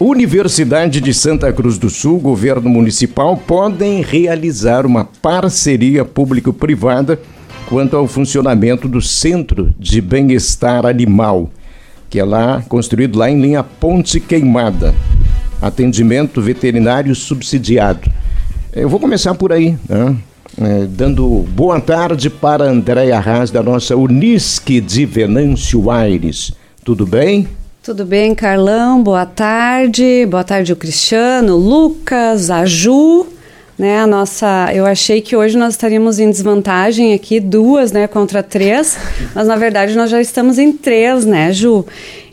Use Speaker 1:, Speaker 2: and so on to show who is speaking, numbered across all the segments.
Speaker 1: Universidade de Santa Cruz do Sul, governo municipal podem realizar uma parceria público-privada quanto ao funcionamento do Centro de Bem-Estar Animal, que é lá construído lá em linha Ponte Queimada. Atendimento veterinário subsidiado. Eu vou começar por aí, né? é, dando boa tarde para Andréia Arras, da nossa Unisque de Venâncio Aires. Tudo bem?
Speaker 2: Tudo bem, Carlão? Boa tarde. Boa tarde, o Cristiano, Lucas, a Ju. Né, a nossa, eu achei que hoje nós estaríamos em desvantagem aqui, duas, né, contra três, mas na verdade nós já estamos em três, né, Ju?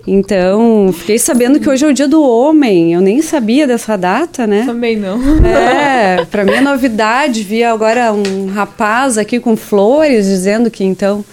Speaker 2: Então, fiquei sabendo que hoje é o dia do homem. Eu nem sabia dessa data, né?
Speaker 3: Também não.
Speaker 2: É, para mim é novidade. Vi agora um rapaz aqui com flores dizendo que então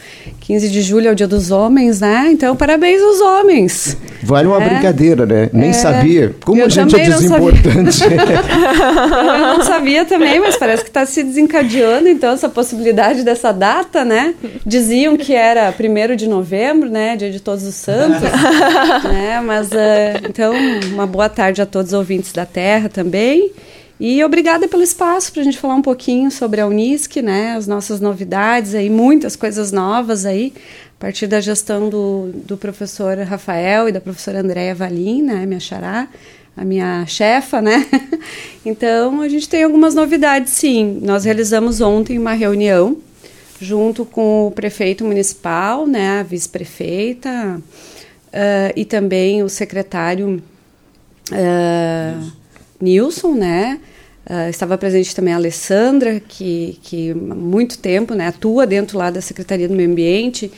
Speaker 2: 15 de julho é o dia dos homens, né? Então, parabéns aos homens.
Speaker 1: Vale uma é. brincadeira, né? Nem é. sabia. Como eu a gente é desimportante.
Speaker 2: eu não sabia também, mas parece que está se desencadeando, então, essa possibilidade dessa data, né? Diziam que era 1 de novembro, né? Dia de Todos os Santos. né? Mas, uh, então, uma boa tarde a todos os ouvintes da Terra também. E obrigada pelo espaço para a gente falar um pouquinho sobre a Unisc, né? As nossas novidades aí, muitas coisas novas aí, a partir da gestão do, do professor Rafael e da professora Andréia Valim, né? Minha xará, a minha chefa, né? Então, a gente tem algumas novidades, sim. Nós realizamos ontem uma reunião junto com o prefeito municipal, né? A vice-prefeita, uh, e também o secretário uh, Nilson, né? Uh, estava presente também a Alessandra, que, que há muito tempo né, atua dentro lá da Secretaria do Meio Ambiente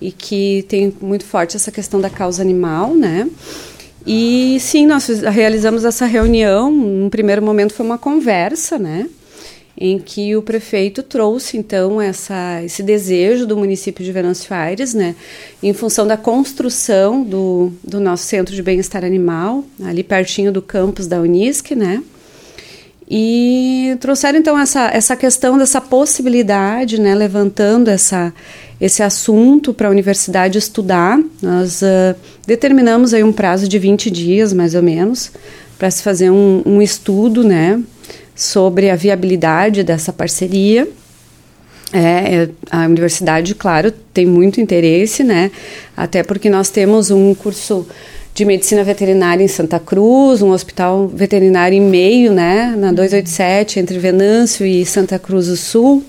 Speaker 2: e que tem muito forte essa questão da causa animal, né? E sim, nós realizamos essa reunião. No primeiro momento foi uma conversa, né? em que o prefeito trouxe então essa, esse desejo do município de Venâncio Aires, né, em função da construção do, do nosso centro de bem-estar animal, ali pertinho do campus da Unisc, né, e trouxeram então essa, essa questão dessa possibilidade, né, levantando essa, esse assunto para a universidade estudar. Nós uh, determinamos aí um prazo de 20 dias, mais ou menos, para se fazer um, um estudo, né, sobre a viabilidade dessa parceria. É, a universidade, claro, tem muito interesse, né? Até porque nós temos um curso de medicina veterinária em Santa Cruz, um hospital veterinário em meio, né? Na 287, entre Venâncio e Santa Cruz do Sul.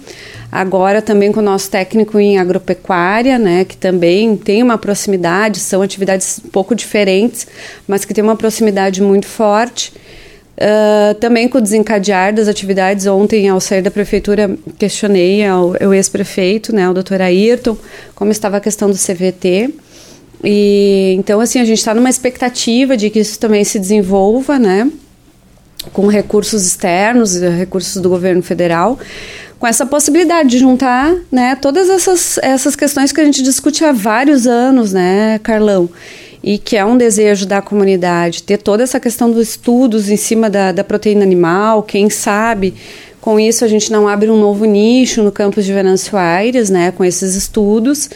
Speaker 2: Agora também com o nosso técnico em agropecuária, né? Que também tem uma proximidade, são atividades um pouco diferentes, mas que tem uma proximidade muito forte. Uh, também com o desencadear das atividades, ontem, ao sair da prefeitura, questionei ao, ao ex-prefeito, né, o doutor Ayrton, como estava a questão do CVT. E, então, assim, a gente está numa expectativa de que isso também se desenvolva, né, com recursos externos, recursos do governo federal, com essa possibilidade de juntar, né, todas essas, essas questões que a gente discute há vários anos, né, Carlão? e que é um desejo da comunidade ter toda essa questão dos estudos em cima da, da proteína animal, quem sabe com isso a gente não abre um novo nicho no campus de Venâncio Aires, né, com esses estudos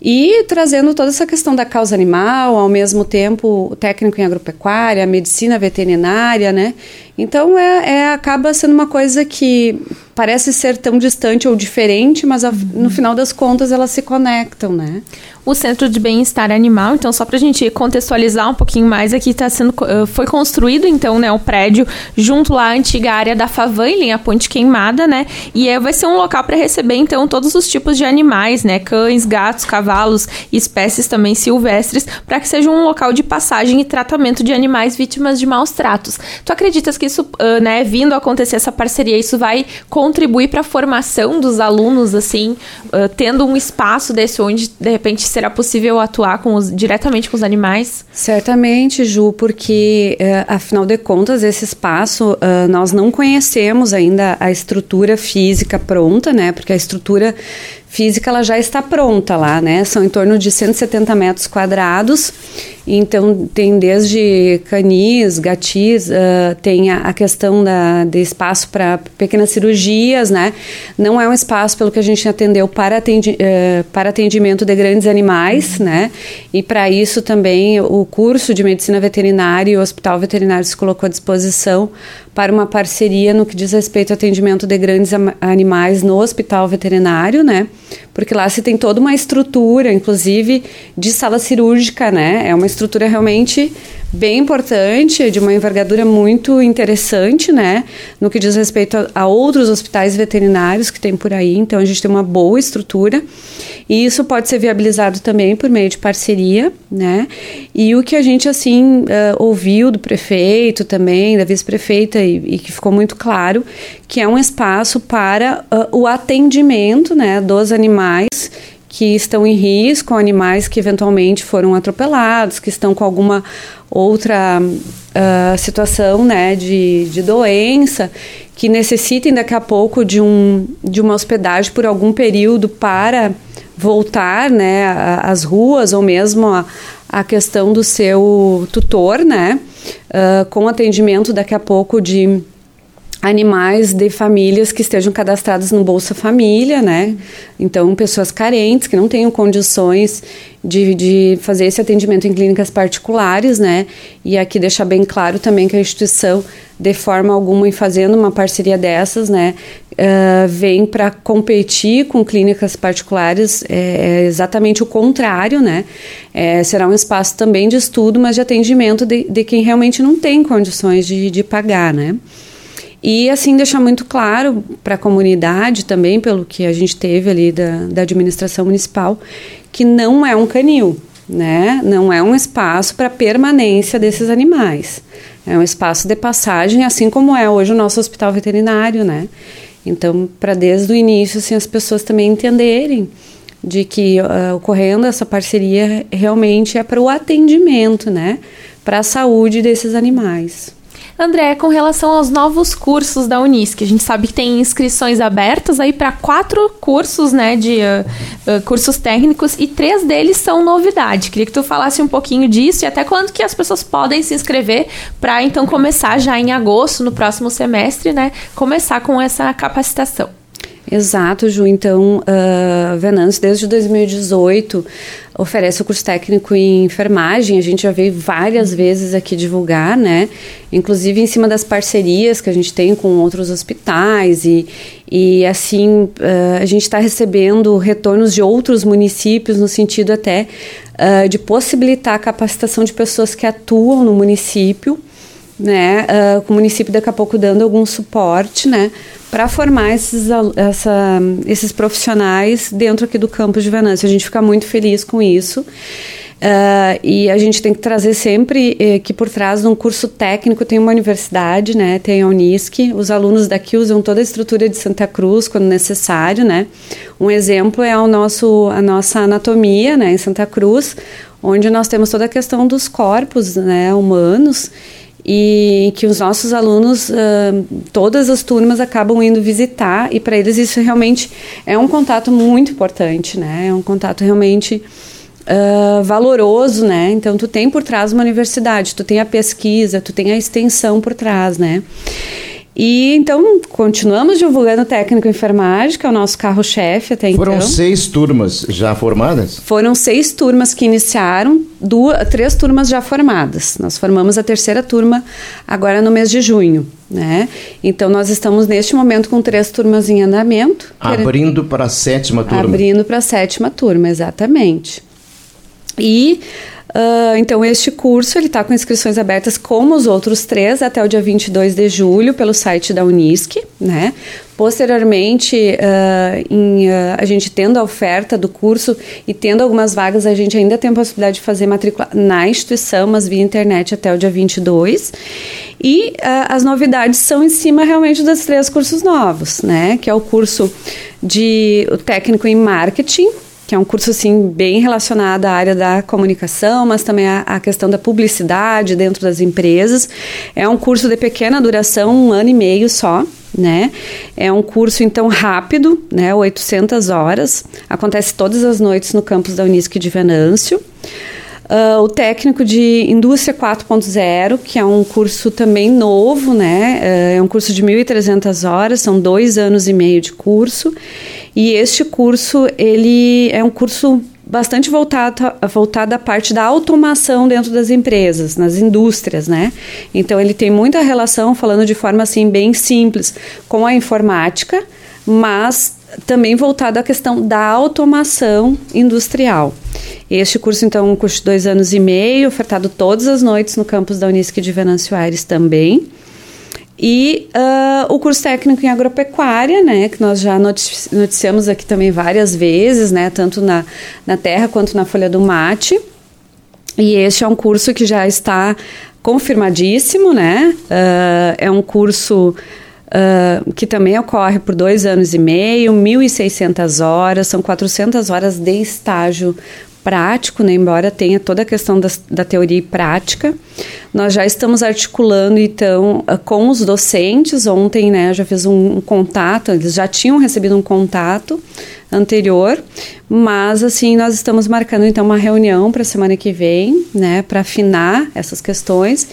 Speaker 2: e trazendo toda essa questão da causa animal, ao mesmo tempo técnico em agropecuária, medicina veterinária, né? Então é, é acaba sendo uma coisa que parece ser tão distante ou diferente, mas a, no final das contas elas se conectam, né?
Speaker 3: O Centro de Bem-Estar Animal, então só para a gente contextualizar um pouquinho mais, aqui está sendo foi construído então, né, o prédio junto lá à antiga área da Favan, em linha Ponte Queimada, né? E é, vai ser um local para receber então todos os tipos de animais, né, cães, gatos, cavalos, espécies também silvestres, para que seja um local de passagem e tratamento de animais vítimas de maus tratos. Tu acreditas que isso, uh, né, vindo a acontecer essa parceria, isso vai contribuir para a formação dos alunos, assim, uh, tendo um espaço desse onde, de repente, será possível atuar com os, diretamente com os animais?
Speaker 2: Certamente, Ju, porque, uh, afinal de contas, esse espaço, uh, nós não conhecemos ainda a estrutura física pronta, né? Porque a estrutura física ela já está pronta lá, né? São em torno de 170 metros quadrados Então, tem desde canis, gatis, uh, tem a, a, questão da, de espaço para pequenas cirurgias, né? Não é um espaço, pelo que a gente atendeu, para, atendi, uh, para atendimento de grandes animais, né? E para isso também o curso de medicina veterinária e o hospital veterinário se colocou à disposição para uma parceria no que diz respeito ao atendimento de grandes animais no hospital veterinário, né? Porque lá se tem toda uma estrutura, inclusive de sala cirúrgica, né? É uma estrutura realmente bem importante, de uma envergadura muito interessante, né? No que diz respeito a, a outros hospitais veterinários que tem por aí. Então a gente tem uma boa estrutura. E isso pode ser viabilizado também por meio de parceria, né? E o que a gente, assim, uh, ouviu do prefeito também, da vice-prefeita, e, e, que ficou muito claro, que é um espaço para uh, o atendimento, né, dos animais que estão em risco, animais que eventualmente foram atropelados, que estão com alguma outra uh, situação né, de, de doença, que necessitem daqui a pouco de, um, de uma hospedagem por algum período para voltar né, às ruas ou mesmo a, a questão do seu tutor, né, uh, com atendimento daqui a pouco de animais de famílias que estejam cadastradas no Bolsa Família, né? Então, pessoas carentes que não tenham condições de, de fazer esse atendimento em clínicas particulares, né? E aqui deixar bem claro também que a instituição, de forma alguma, em fazendo uma parceria dessas, né? Uh, vem para competir com clínicas particulares, é, é exatamente o contrário, né? É, será um espaço também de estudo, mas de atendimento de, de quem realmente não tem condições de, de pagar, né? E assim deixar muito claro para a comunidade também, pelo que a gente teve ali da, da administração municipal, que não é um canil, né? Não é um espaço para permanência desses animais. É um espaço de passagem, assim como é hoje o nosso hospital veterinário, né? Então, para desde o início, assim, as pessoas também entenderem de que uh, ocorrendo essa parceria realmente é para o atendimento, né? Para a saúde desses animais.
Speaker 3: André, com relação aos novos cursos da Unisc, a gente sabe que tem inscrições abertas aí para quatro cursos, né, de uh, uh, cursos técnicos e três deles são novidade. Queria que tu falasse um pouquinho disso e até quando que as pessoas podem se inscrever para então começar já em agosto, no próximo semestre, né, começar com essa capacitação.
Speaker 2: Exato, Ju. Então, uh, Venâncio, desde 2018, oferece o curso técnico em enfermagem. A gente já veio várias vezes aqui divulgar, né? Inclusive em cima das parcerias que a gente tem com outros hospitais. E, e assim, uh, a gente está recebendo retornos de outros municípios, no sentido até uh, de possibilitar a capacitação de pessoas que atuam no município né, uh, com o município daqui a pouco dando algum suporte, né, para formar esses, essa, esses profissionais dentro aqui do campus de Venâncio. A gente fica muito feliz com isso. Uh, e a gente tem que trazer sempre eh, que por trás de um curso técnico tem uma universidade, né? Tem a Unisc. Os alunos daqui usam toda a estrutura de Santa Cruz quando necessário, né? Um exemplo é o nosso, a nossa anatomia, né? Em Santa Cruz, onde nós temos toda a questão dos corpos, né? Humanos e que os nossos alunos, uh, todas as turmas acabam indo visitar e para eles isso realmente é um contato muito importante, né? É um contato realmente uh, valoroso, né? Então tu tem por trás uma universidade, tu tem a pesquisa, tu tem a extensão por trás, né? E então continuamos divulgando técnico em enfermagem, que é o nosso carro-chefe até
Speaker 1: Foram
Speaker 2: então.
Speaker 1: Foram seis turmas já formadas?
Speaker 2: Foram seis turmas que iniciaram, duas, três turmas já formadas. Nós formamos a terceira turma agora no mês de junho. Né? Então nós estamos neste momento com três turmas em andamento.
Speaker 1: Abrindo para a sétima turma.
Speaker 2: Abrindo para a sétima turma, exatamente. E Uh, então, este curso ele está com inscrições abertas, como os outros três, até o dia 22 de julho, pelo site da Unisc. Né? Posteriormente, uh, em, uh, a gente tendo a oferta do curso e tendo algumas vagas, a gente ainda tem a possibilidade de fazer matrícula na instituição, mas via internet até o dia 22. E as novidades são em cima realmente dos três cursos novos, né? Que é o curso de o técnico em marketing, que é um curso assim bem relacionado à área da comunicação, mas também à, questão da publicidade dentro das empresas. É um curso de pequena duração, um ano e meio só, né? É um curso então rápido, né? 800 horas. Acontece todas as noites no campus da Unisc de Venâncio. Uh, o técnico de Indústria 4.0, que é um curso também novo, né? Uh, é um curso de 1.300 horas, são dois anos e meio de curso. E este curso, ele é um curso bastante voltado, voltado à parte da automação dentro das empresas, nas indústrias, né? Então, ele tem muita relação, falando de forma assim bem simples, com a informática, mas também voltado à questão da automação industrial. Este curso, então, de dois anos e meio, ofertado todas as noites no campus da Unisc de Venâncio Aires também. E uh, o curso técnico em agropecuária, né, que nós já noticiamos aqui também várias vezes, né, tanto na, na Terra quanto na Folha do Mate. E este é um curso que já está confirmadíssimo, né? Uh, é um curso Uh, que também ocorre por dois anos e meio, 1.600 horas, são 400 horas de estágio prático, né, embora tenha toda a questão da, teoria e prática. Nós já estamos articulando, então, ah, com os docentes. Ontem, né, já fiz um, um contato, eles já tinham recebido um contato anterior, mas, assim, nós estamos marcando, então, uma reunião para a semana que vem, né, para afinar essas questões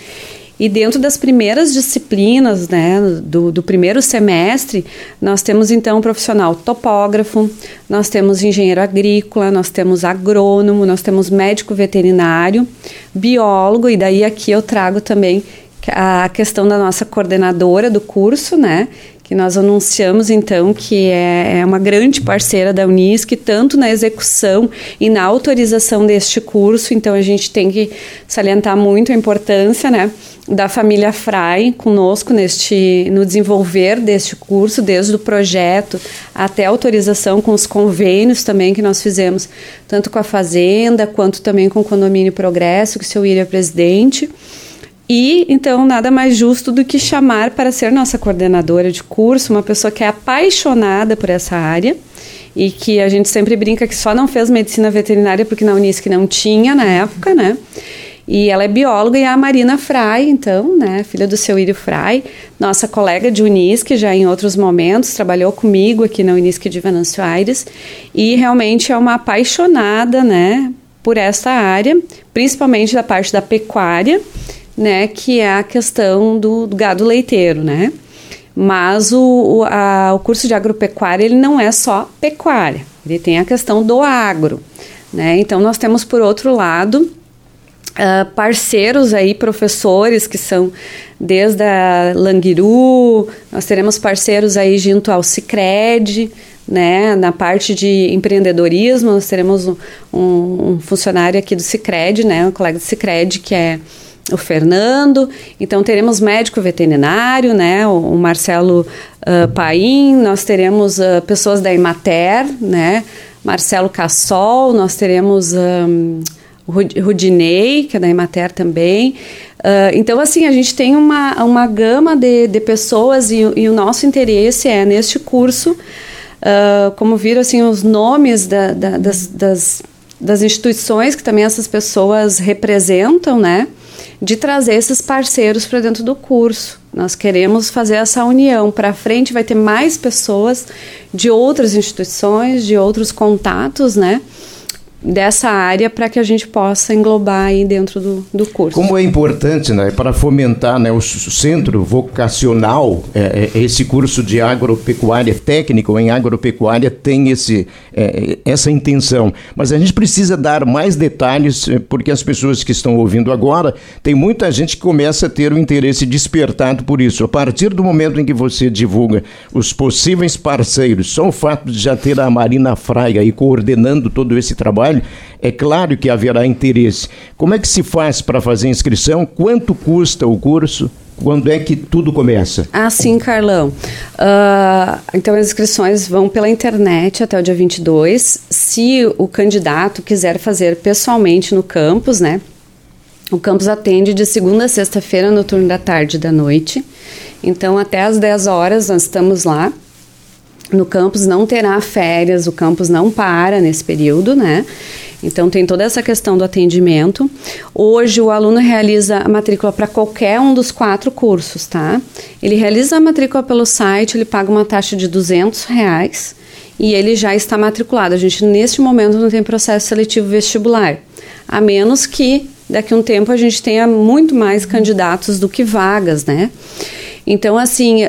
Speaker 2: e dentro das primeiras disciplinas, né, do, do, primeiro semestre, nós temos então profissional topógrafo, nós temos engenheiro agrícola, nós temos agrônomo, nós temos médico veterinário, biólogo, e daí aqui eu trago também a questão da nossa coordenadora do curso, né, que nós anunciamos então que é, é uma grande parceira da Unisc, tanto na execução e na autorização deste curso, então a gente tem que salientar muito a importância, né, da família Frai conosco neste no desenvolver deste curso, desde o projeto até a autorização com os convênios também que nós fizemos, tanto com a Fazenda quanto também com o Condomínio Progresso, que o seu Iri é presidente. E então nada mais justo do que chamar para ser nossa coordenadora de curso uma pessoa que é apaixonada por essa área e que a gente sempre brinca que só não fez medicina veterinária porque na Unisc não tinha na época, né? E ela é bióloga e é a Marina Fry, então, né, filha do seu Írio Fry, nossa colega de Unisc, já em outros momentos, trabalhou comigo aqui na Unisc de Venâncio Aires, e realmente é uma apaixonada, né, por essa área, principalmente da parte da pecuária, né, que é a questão do, do gado leiteiro, né? Mas o, o, a, o curso de agropecuária ele não é só pecuária, ele tem a questão do agro, né? Então nós temos por outro lado Uh, parceiros aí, professores que são desde a Languiru, nós teremos parceiros aí junto ao Cicred, né, na parte de empreendedorismo, nós teremos um, um funcionário aqui do Cicred, né, um colega do Cicred que é o Fernando, então teremos médico veterinário, né, o, Marcelo uh, Paim, nós teremos uh, pessoas da Imater, né, Marcelo Cassol, nós teremos um, o Rudinei, que é da Imater também. Uh, então, assim, a gente tem uma, uma gama de, de pessoas e, e o nosso interesse é, neste curso, como viram, assim, os nomes da, da, das, das, das instituições que também essas pessoas representam, né? De trazer esses parceiros para dentro do curso. Nós queremos fazer essa união. Para frente vai ter mais pessoas de outras instituições, de outros contatos, né? Dessa área para que a gente possa englobar aí dentro do, do curso.
Speaker 1: Como é importante, né, para fomentar né, o centro vocacional, é, é, esse curso de agropecuária técnico em agropecuária tem esse, é, essa intenção. Mas a gente precisa dar mais detalhes, é, porque as pessoas que estão ouvindo agora, tem muita gente que começa a ter o interesse despertado por isso. A partir do momento em que você divulga os possíveis parceiros, só o fato de já ter a Marina Fraga aí coordenando todo esse trabalho, trabalho, é claro que haverá interesse. Como é que se faz para fazer inscrição? Quanto custa o curso? Quando é que tudo começa?
Speaker 2: Ah, sim, Carlão. Uh, então, as inscrições vão pela internet até o dia 22. Se o candidato quiser fazer pessoalmente no campus, né? O campus atende de segunda a sexta-feira no turno da tarde e da noite. Então, até às 10 horas nós estamos lá no campus não terá férias, o campus não para nesse período, né? Então tem toda essa questão do atendimento. Hoje o aluno realiza a matrícula para qualquer um dos quatro cursos, tá? Ele realiza a matrícula pelo site, ele paga uma taxa de 200 reais e ele já está matriculado. A gente, neste momento, não tem processo seletivo vestibular, a menos que daqui a um tempo a gente tenha muito mais candidatos do que vagas, né? Então, assim,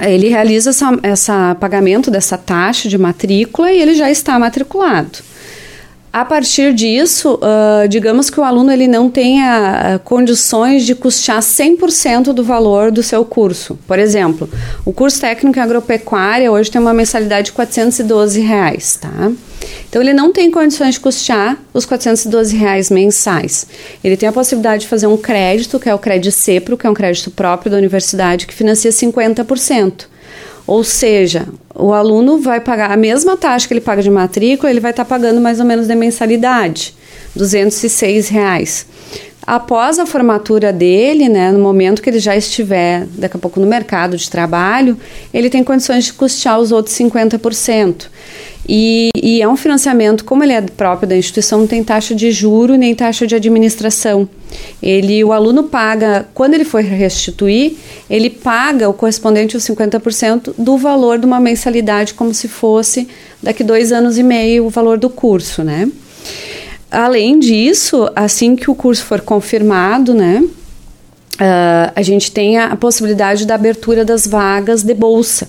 Speaker 2: ele realiza essa, essa pagamento dessa taxa de matrícula e ele já está matriculado. A partir disso, uh, digamos que o aluno ele não tenha uh, condições de custear 100% do valor do seu curso. Por exemplo, o curso técnico em agropecuária hoje tem uma mensalidade de 412 reais, tá? Então ele não tem condições de custear os 412 reais mensais. Ele tem a possibilidade de fazer um crédito, que é o crédito CEPRO, que é um crédito próprio da universidade, que financia 50%. Ou seja, o aluno vai pagar a mesma taxa que ele paga de matrícula, ele vai estar tá pagando mais ou menos de mensalidade, 206 reais. Após a formatura dele, né, no momento que ele já estiver daqui a pouco no mercado de trabalho, ele tem condições de custear os outros 50%. E, e, é um financiamento, como ele é próprio da instituição, não tem taxa de juro nem taxa de administração. Ele, o aluno paga, quando ele for restituir, ele paga o correspondente aos 50% do valor de uma mensalidade, como se fosse daqui dois anos e meio o valor do curso, né? Além disso, assim que o curso for confirmado, né, uh, a gente tem a possibilidade da abertura das vagas de bolsa.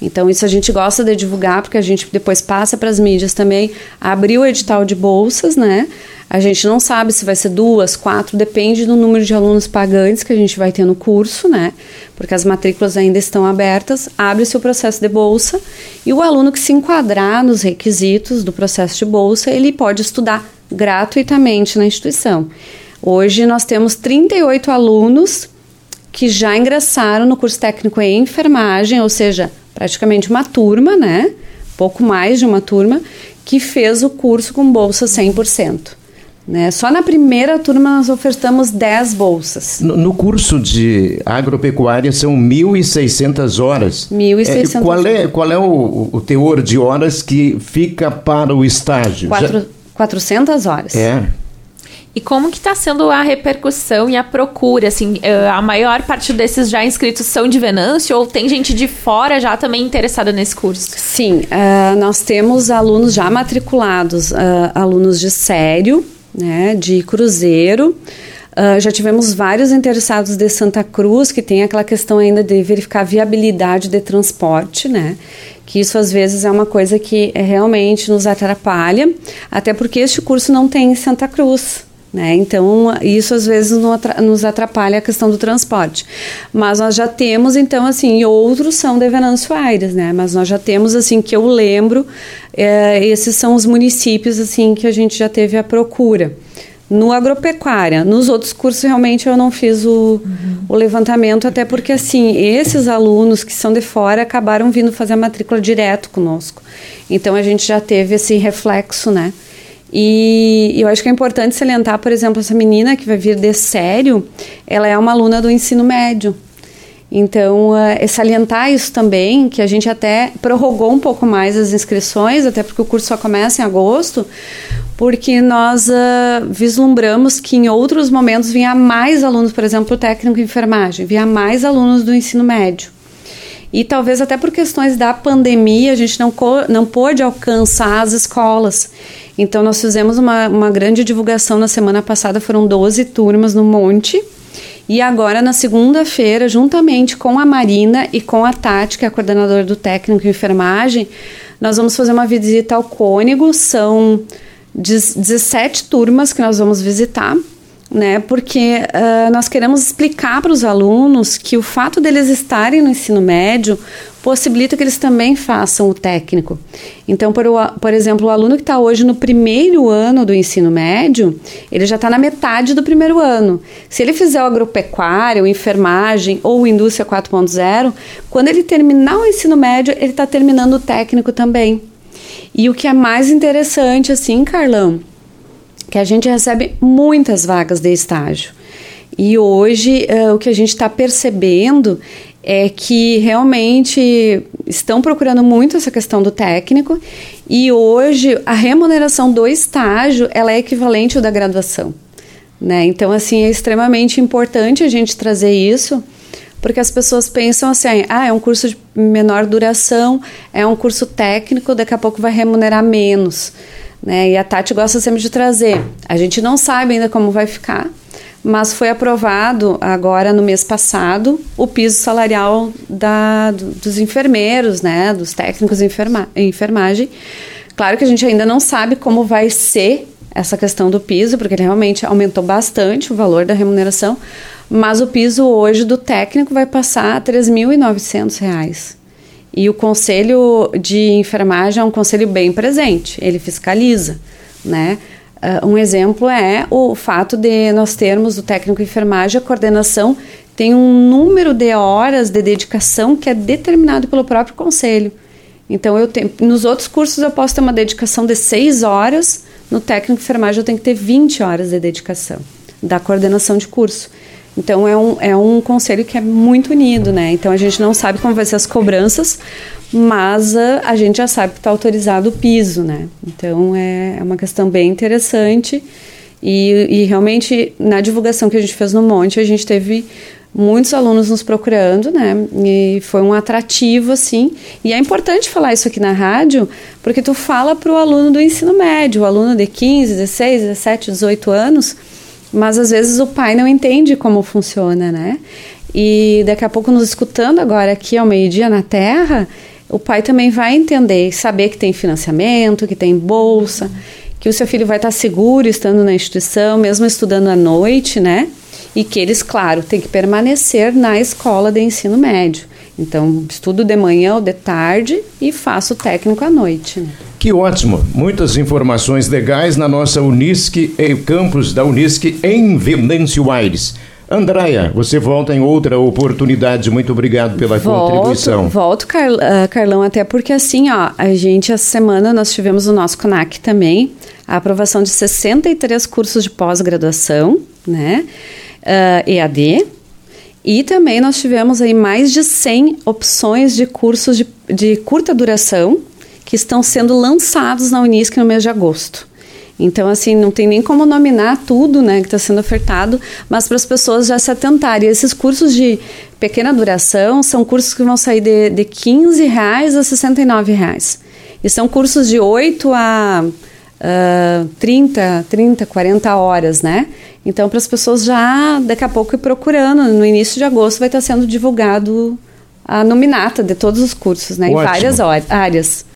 Speaker 2: Então, isso a gente gosta de divulgar, porque a gente depois passa para as mídias também. Abriu o edital de bolsas, né? A gente não sabe se vai ser duas, quatro, depende do número de alunos pagantes que a gente vai ter no curso, né? Porque as matrículas ainda estão abertas. Abre-se o processo de bolsa e o aluno que se enquadrar nos requisitos do processo de bolsa, ele pode estudar gratuitamente na instituição. Hoje nós temos 38 alunos que já ingressaram no curso técnico em enfermagem, ou seja, praticamente uma turma, né? Pouco mais de uma turma, que fez o curso com bolsa 100%. Né? Só na primeira turma nós ofertamos 10 bolsas.
Speaker 1: No, no curso de agropecuária são 1.600 horas.
Speaker 2: 1.600
Speaker 1: é, qual é Qual é o, o, teor de horas que fica para o estágio?
Speaker 2: Quatro, Já... 400 horas.
Speaker 1: É.
Speaker 3: E como que está sendo a repercussão e a procura? Assim, eh, a maior parte desses já inscritos são de Venâncio ou tem gente de fora já também interessada nesse curso?
Speaker 2: Sim, uh, nós temos alunos já matriculados, uh, alunos de sério, né, de cruzeiro. Uh, já tivemos vários interessados de Santa Cruz que tem aquela questão ainda de verificar viabilidade de transporte, né? Que isso às vezes é uma coisa que realmente nos atrapalha, até porque este curso não tem em Santa Cruz. Né? Então, isso às vezes nos atrapalha a questão do transporte. Mas nós já temos, então, assim, outros são de Venâncio Aires, né? Mas nós já temos, assim, que eu lembro, é, esses são os municípios, assim, que a gente já teve a procura. No agropecuária, nos outros cursos realmente eu não fiz o, uhum. o levantamento, até porque, assim, esses alunos que são de fora acabaram vindo fazer a matrícula direto conosco. Então, a gente já teve esse reflexo, né? E eu acho que é importante salientar, por exemplo, essa menina que vai vir de sério, ela é uma aluna do ensino médio. Então, é salientar isso também, que a gente até prorrogou um pouco mais as inscrições, até porque o curso só começa em agosto, porque nós uh, vislumbramos que em outros momentos vinha mais alunos, por exemplo, o técnico em enfermagem, vinha mais alunos do ensino médio. E talvez até por questões da pandemia, a gente não, não pôde alcançar as escolas. Então, nós fizemos uma, uma grande divulgação na semana passada, foram 12 turmas no Monte. E agora, na segunda-feira, juntamente com a Marina e com a Tati, que é a coordenadora do técnico em enfermagem, nós vamos fazer uma visita ao Cônigo. São 17 turmas que nós vamos visitar né? Porque uh, nós queremos explicar para os alunos que o fato deles estarem no ensino médio possibilita que eles também façam o técnico. Então, por, por exemplo, o aluno que está hoje no primeiro ano do ensino médio, ele já está na metade do primeiro ano. Se ele fizer o agropecuário, enfermagem ou indústria 4.0, quando ele terminar o ensino médio, ele está terminando o técnico também. E o que é mais interessante, assim, Carlão, que a gente recebe muitas vagas de estágio. E hoje uh, o que a gente está percebendo é que realmente estão procurando muito essa questão do técnico e hoje a remuneração do estágio ela é equivalente ao da graduação. Né? Então, assim, é extremamente importante a gente trazer isso porque as pessoas pensam assim, ah, é um curso de menor duração, é um curso técnico, daqui a pouco vai remunerar menos. Né? E a Tati gosta sempre de trazer. A gente não sabe ainda como vai ficar, mas foi aprovado agora no mês passado o piso salarial da, dos enfermeiros, né, dos técnicos em enferma, enfermagem. Claro que a gente ainda não sabe como vai ser essa questão do piso, porque ele realmente aumentou bastante o valor da remuneração, mas o piso hoje do técnico vai passar a R$ 3.900. E o conselho de enfermagem é um conselho bem presente, ele fiscaliza, né? Uh, um exemplo é o fato de nós termos o técnico de enfermagem, a coordenação tem um número de horas de dedicação que é determinado pelo próprio conselho. Então, eu tenho, nos outros cursos eu posso ter uma dedicação de 6 horas, no técnico de enfermagem eu tenho que ter 20 horas de dedicação da coordenação de curso. Então, é um, é um conselho que é muito unido, né? Então, a gente não sabe como vai ser as cobranças, mas a, a gente já sabe que está autorizado o piso, né? Então é, é uma questão bem interessante e, e, realmente na divulgação que a gente fez no Monte a gente teve muitos alunos nos procurando, né? E foi um atrativo assim. E é importante falar isso aqui na rádio, porque tu fala para o aluno do ensino médio, o aluno de 15, 16, 17, 18 anos, mas às vezes o pai não entende como funciona, né? E daqui a pouco nos escutando agora aqui ao meio-dia na Terra, o pai também vai entender, saber que tem financiamento, que tem bolsa, que o seu filho vai estar seguro estando na instituição, mesmo estudando à noite, né? E que eles, claro, têm que permanecer na escola de ensino médio. Então, estudo de manhã ou de tarde e faço técnico à noite. Né?
Speaker 1: Que ótimo! Muitas informações legais na nossa Unisque, campus da Unisque em Venâncio Aires. Andréia, você volta em outra oportunidade. Muito obrigado pela
Speaker 2: volto,
Speaker 1: contribuição.
Speaker 2: Volto, Car uh, Carlão, até porque assim, ó, a gente, essa semana nós tivemos o nosso CONAC também, a aprovação de 63 cursos de pós-graduação, né, uh, ah, EAD, e também nós tivemos aí mais de 100 opções de cursos de, de curta duração que estão sendo lançados na Unisc no mês de agosto. Então, assim, não tem nem como nominar tudo né, que está sendo ofertado, mas para as pessoas já se atentarem. Esses cursos de pequena duração são cursos que vão sair de, de 15 reais a 69 reais. E são cursos de 8 a uh, 30, 30, 40 horas, né? Então, para as pessoas já daqui a pouco ir procurando, no início de agosto vai estar sendo divulgado a nominata de todos os cursos, né? Ótimo. Em várias áreas.